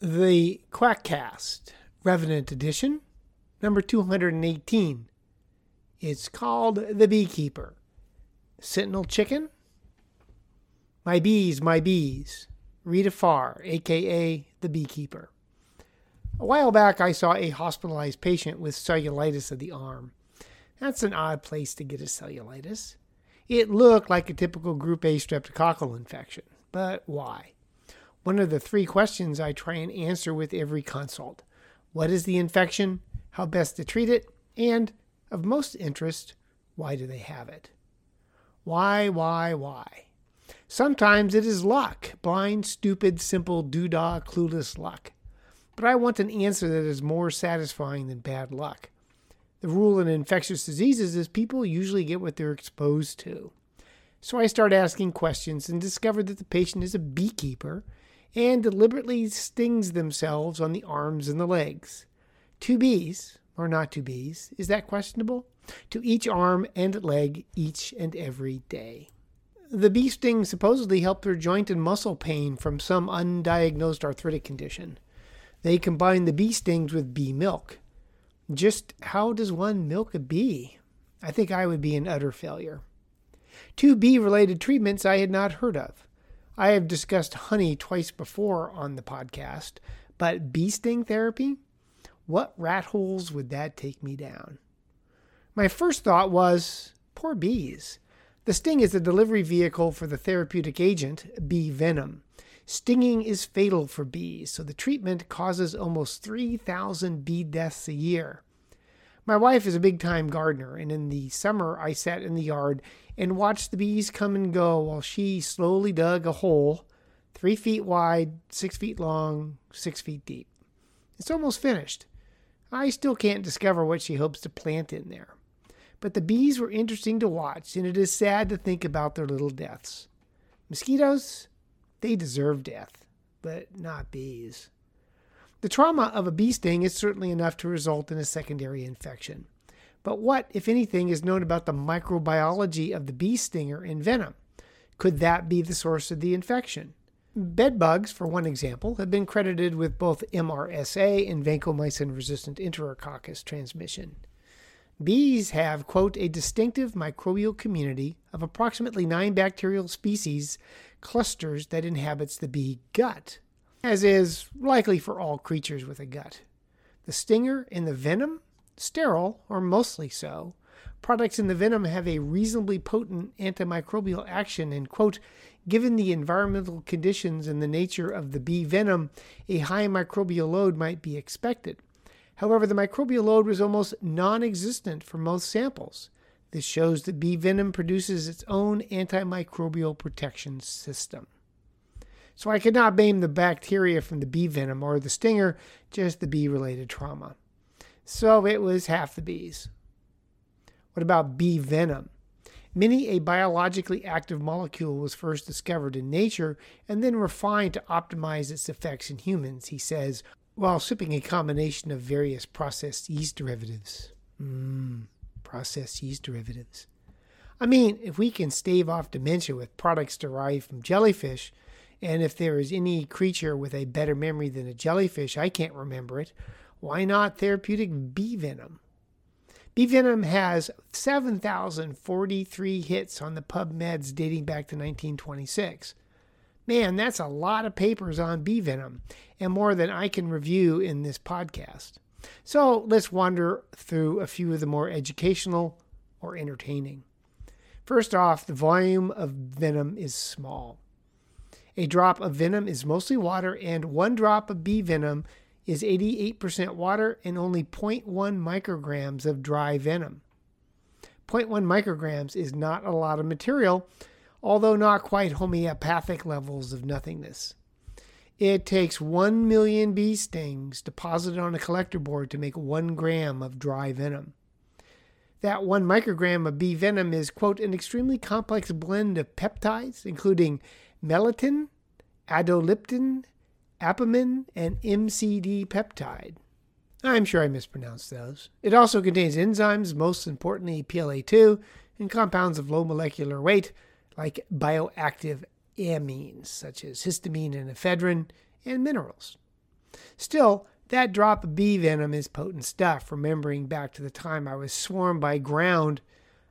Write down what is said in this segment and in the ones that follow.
The Quackcast, Revenant Edition, number 218. It's called The Beekeeper. Sentinel Chicken? My bees, my bees. Rita Farr, aka The Beekeeper. A while back, I saw a hospitalized patient with cellulitis of the arm. That's an odd place to get a cellulitis. It looked like a typical group A streptococcal infection, but why? One of the three questions I try and answer with every consult What is the infection? How best to treat it? And, of most interest, why do they have it? Why, why, why? Sometimes it is luck blind, stupid, simple, doodah, clueless luck. But I want an answer that is more satisfying than bad luck. The rule in infectious diseases is people usually get what they're exposed to. So I start asking questions and discover that the patient is a beekeeper and deliberately stings themselves on the arms and the legs. Two bees, or not two bees, is that questionable? To each arm and leg each and every day. The bee sting supposedly helped their joint and muscle pain from some undiagnosed arthritic condition. They combine the bee stings with bee milk. Just how does one milk a bee? I think I would be an utter failure. Two bee related treatments I had not heard of. I have discussed honey twice before on the podcast, but bee sting therapy? What rat holes would that take me down? My first thought was poor bees. The sting is a delivery vehicle for the therapeutic agent, bee venom. Stinging is fatal for bees, so the treatment causes almost 3,000 bee deaths a year. My wife is a big time gardener, and in the summer I sat in the yard and watched the bees come and go while she slowly dug a hole three feet wide, six feet long, six feet deep. It's almost finished. I still can't discover what she hopes to plant in there. But the bees were interesting to watch, and it is sad to think about their little deaths. Mosquitoes, they deserve death, but not bees. The trauma of a bee sting is certainly enough to result in a secondary infection. But what, if anything, is known about the microbiology of the bee stinger and venom? Could that be the source of the infection? Bedbugs, for one example, have been credited with both MRSA and vancomycin resistant enterococcus transmission. Bees have, quote, a distinctive microbial community of approximately nine bacterial species clusters that inhabits the bee gut, as is likely for all creatures with a gut. The stinger and the venom, sterile or mostly so. Products in the venom have a reasonably potent antimicrobial action, and, quote, given the environmental conditions and the nature of the bee venom, a high microbial load might be expected. However, the microbial load was almost non existent for most samples. This shows that bee venom produces its own antimicrobial protection system. So I could not blame the bacteria from the bee venom or the stinger, just the bee related trauma. So it was half the bees. What about bee venom? Many a biologically active molecule was first discovered in nature and then refined to optimize its effects in humans, he says, while sipping a combination of various processed yeast derivatives. Mmm processed yeast derivatives. I mean, if we can stave off dementia with products derived from jellyfish, and if there is any creature with a better memory than a jellyfish, I can't remember it, why not therapeutic bee venom? Bee venom has 7,043 hits on the PubMeds dating back to 1926. Man, that's a lot of papers on bee venom, and more than I can review in this podcast. So let's wander through a few of the more educational or entertaining. First off, the volume of venom is small. A drop of venom is mostly water, and one drop of bee venom is 88% water and only 0.1 micrograms of dry venom. 0.1 micrograms is not a lot of material, although not quite homeopathic levels of nothingness. It takes 1 million bee stings deposited on a collector board to make 1 gram of dry venom. That 1 microgram of bee venom is, quote, an extremely complex blend of peptides, including melittin, adolapin, apamin, and MCD peptide. I'm sure I mispronounced those. It also contains enzymes, most importantly PLA2, and compounds of low molecular weight like bioactive amines, such as histamine and ephedrine, and minerals. Still, that drop of bee venom is potent stuff, remembering back to the time I was swarmed by ground,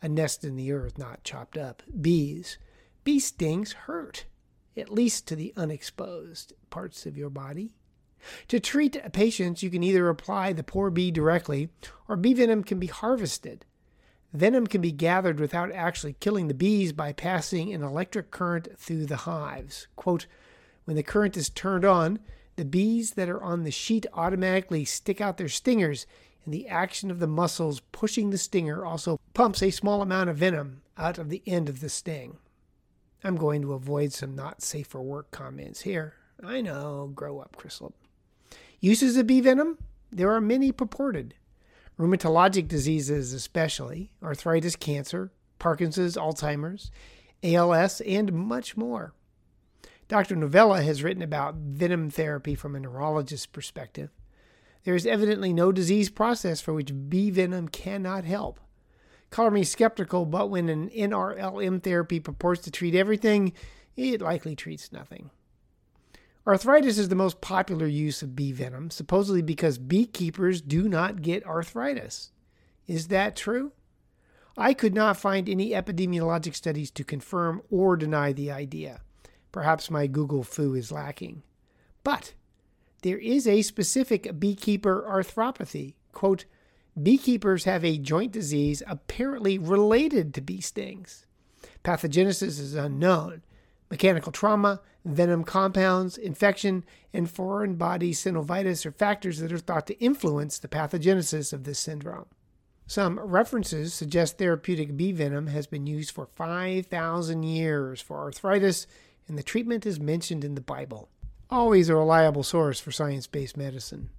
a nest in the earth, not chopped up, bees. Bee stings hurt, at least to the unexposed parts of your body. To treat patients, you can either apply the poor bee directly, or bee venom can be harvested. Venom can be gathered without actually killing the bees by passing an electric current through the hives. Quote, when the current is turned on, the bees that are on the sheet automatically stick out their stingers, and the action of the muscles pushing the stinger also pumps a small amount of venom out of the end of the sting. I'm going to avoid some not safe for work comments here. I know, grow up, Crislip. Uses of bee venom? There are many purported. Rheumatologic diseases, especially, arthritis, cancer, Parkinson's, Alzheimer's, ALS, and much more. Dr. Novella has written about venom therapy from a neurologist's perspective. There is evidently no disease process for which bee venom cannot help. Color me skeptical, but when an NRLM therapy purports to treat everything, it likely treats nothing. Arthritis is the most popular use of bee venom, supposedly because beekeepers do not get arthritis. Is that true? I could not find any epidemiologic studies to confirm or deny the idea. Perhaps my Google foo is lacking. But there is a specific beekeeper arthropathy. Quote, beekeepers have a joint disease apparently related to bee stings. Pathogenesis is unknown. Mechanical trauma, venom compounds, infection, and foreign body synovitis are factors that are thought to influence the pathogenesis of this syndrome. Some references suggest therapeutic bee venom has been used for 5,000 years for arthritis and the treatment is mentioned in the Bible. Always a reliable source for science based medicine.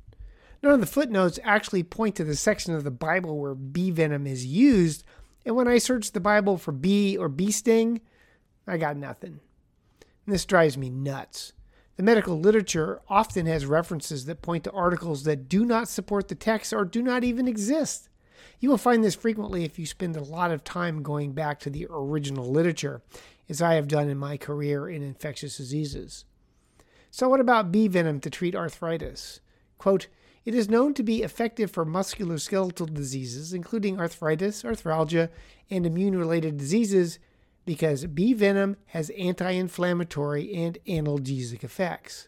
None of the footnotes actually point to the section of the Bible where bee venom is used, and when I searched the Bible for bee or bee sting, I got nothing. And this drives me nuts. The medical literature often has references that point to articles that do not support the text or do not even exist. You will find this frequently if you spend a lot of time going back to the original literature as I have done in my career in infectious diseases. So, what about bee venom to treat arthritis? Quote, it is known to be effective for musculoskeletal diseases, including arthritis, arthralgia, and immune related diseases, because bee venom has anti inflammatory and analgesic effects.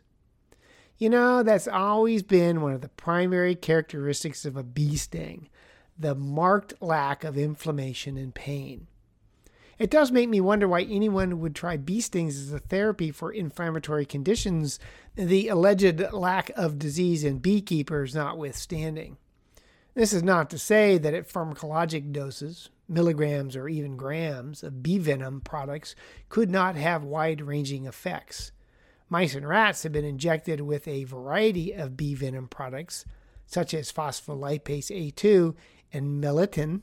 You know, that's always been one of the primary characteristics of a bee sting the marked lack of inflammation and pain. It does make me wonder why anyone would try bee stings as a therapy for inflammatory conditions, the alleged lack of disease in beekeepers notwithstanding. This is not to say that at pharmacologic doses, milligrams or even grams, of bee venom products could not have wide ranging effects. Mice and rats have been injected with a variety of bee venom products, such as phospholipase A2 and melittin,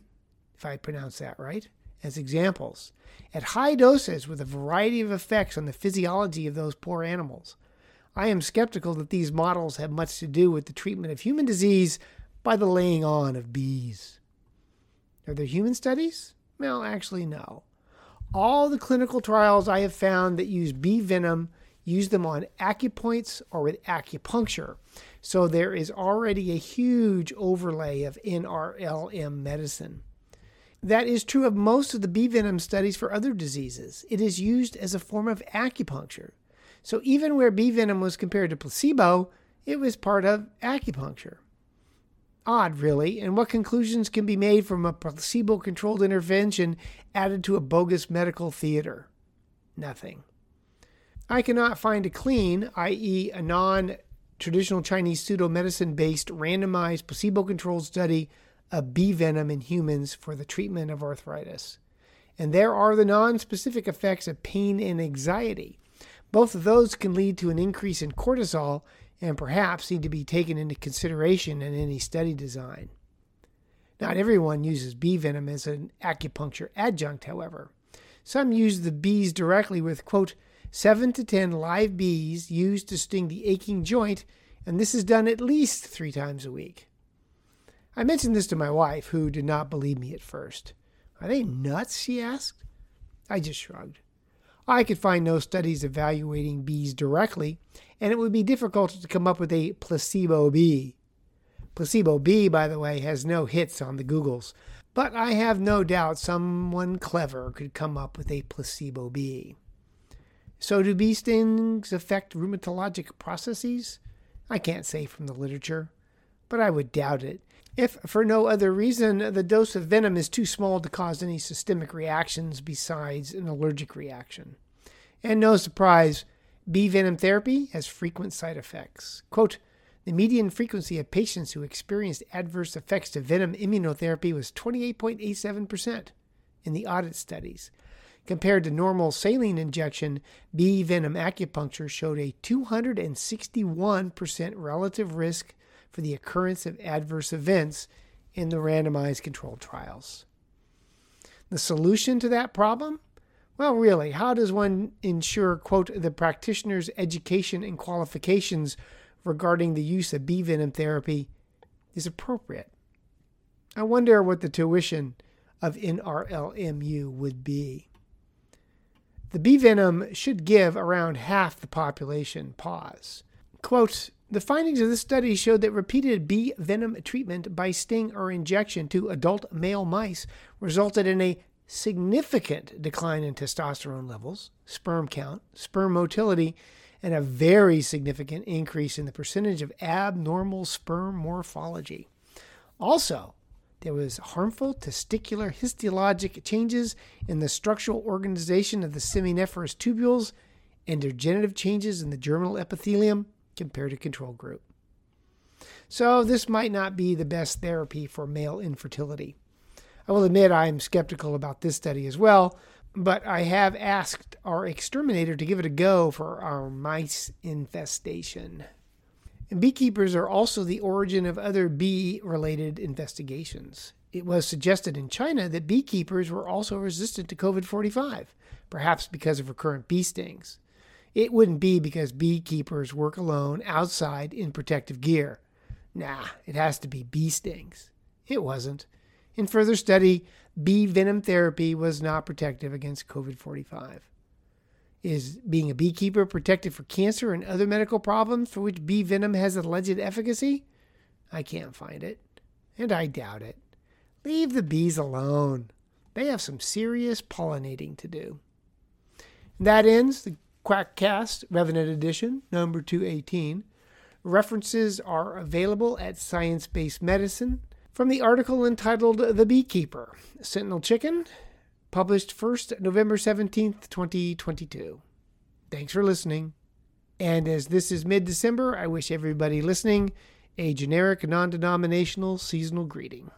if I pronounce that right as examples, at high doses with a variety of effects on the physiology of those poor animals. I am skeptical that these models have much to do with the treatment of human disease by the laying on of bees. Are there human studies? Well, actually, no. All the clinical trials I have found that use bee venom use them on acupoints or with acupuncture. So there is already a huge overlay of NRLM medicine. That is true of most of the bee venom studies for other diseases. It is used as a form of acupuncture. So even where bee venom was compared to placebo, it was part of acupuncture. Odd, really, and what conclusions can be made from a placebo controlled intervention added to a bogus medical theater? Nothing. I cannot find a clean, i.e., a non traditional Chinese pseudo medicine based randomized placebo controlled study of bee venom in humans for the treatment of arthritis. And there are the non specific effects of pain and anxiety. Both of those can lead to an increase in cortisol and perhaps need to be taken into consideration in any study design. Not everyone uses bee venom as an acupuncture adjunct, however. Some use the bees directly with, quote, 7 to 10 live bees used to sting the aching joint, and this is done at least three times a week. I mentioned this to my wife, who did not believe me at first. Are they nuts? she asked. I just shrugged. I could find no studies evaluating bees directly, and it would be difficult to come up with a placebo bee. Placebo bee, by the way, has no hits on the Googles, but I have no doubt someone clever could come up with a placebo bee. So, do bee stings affect rheumatologic processes? I can't say from the literature, but I would doubt it. If for no other reason, the dose of venom is too small to cause any systemic reactions besides an allergic reaction. And no surprise, bee venom therapy has frequent side effects. Quote, the median frequency of patients who experienced adverse effects to venom immunotherapy was 28.87% in the audit studies. Compared to normal saline injection, bee venom acupuncture showed a 261% relative risk for the occurrence of adverse events in the randomized controlled trials. The solution to that problem? Well, really, how does one ensure, quote, the practitioner's education and qualifications regarding the use of bee venom therapy is appropriate. I wonder what the tuition of NRLMU would be. The bee venom should give around half the population pause. Quote, the findings of this study showed that repeated bee venom treatment by sting or injection to adult male mice resulted in a significant decline in testosterone levels, sperm count, sperm motility, and a very significant increase in the percentage of abnormal sperm morphology. Also, there was harmful testicular histologic changes in the structural organization of the seminiferous tubules and degenerative changes in the germinal epithelium compared to control group. So, this might not be the best therapy for male infertility. I will admit I am skeptical about this study as well, but I have asked our exterminator to give it a go for our mice infestation. And beekeepers are also the origin of other bee related investigations. It was suggested in China that beekeepers were also resistant to COVID 45, perhaps because of recurrent bee stings. It wouldn't be because beekeepers work alone outside in protective gear. Nah, it has to be bee stings. It wasn't. In further study, bee venom therapy was not protective against COVID 45. Is being a beekeeper protected for cancer and other medical problems for which bee venom has alleged efficacy? I can't find it, and I doubt it. Leave the bees alone. They have some serious pollinating to do. And that ends the Quackcast Revenant Edition, number 218. References are available at Science Based Medicine from the article entitled The Beekeeper Sentinel Chicken, published first November 17th, 2022. Thanks for listening. And as this is mid December, I wish everybody listening a generic, non denominational seasonal greeting.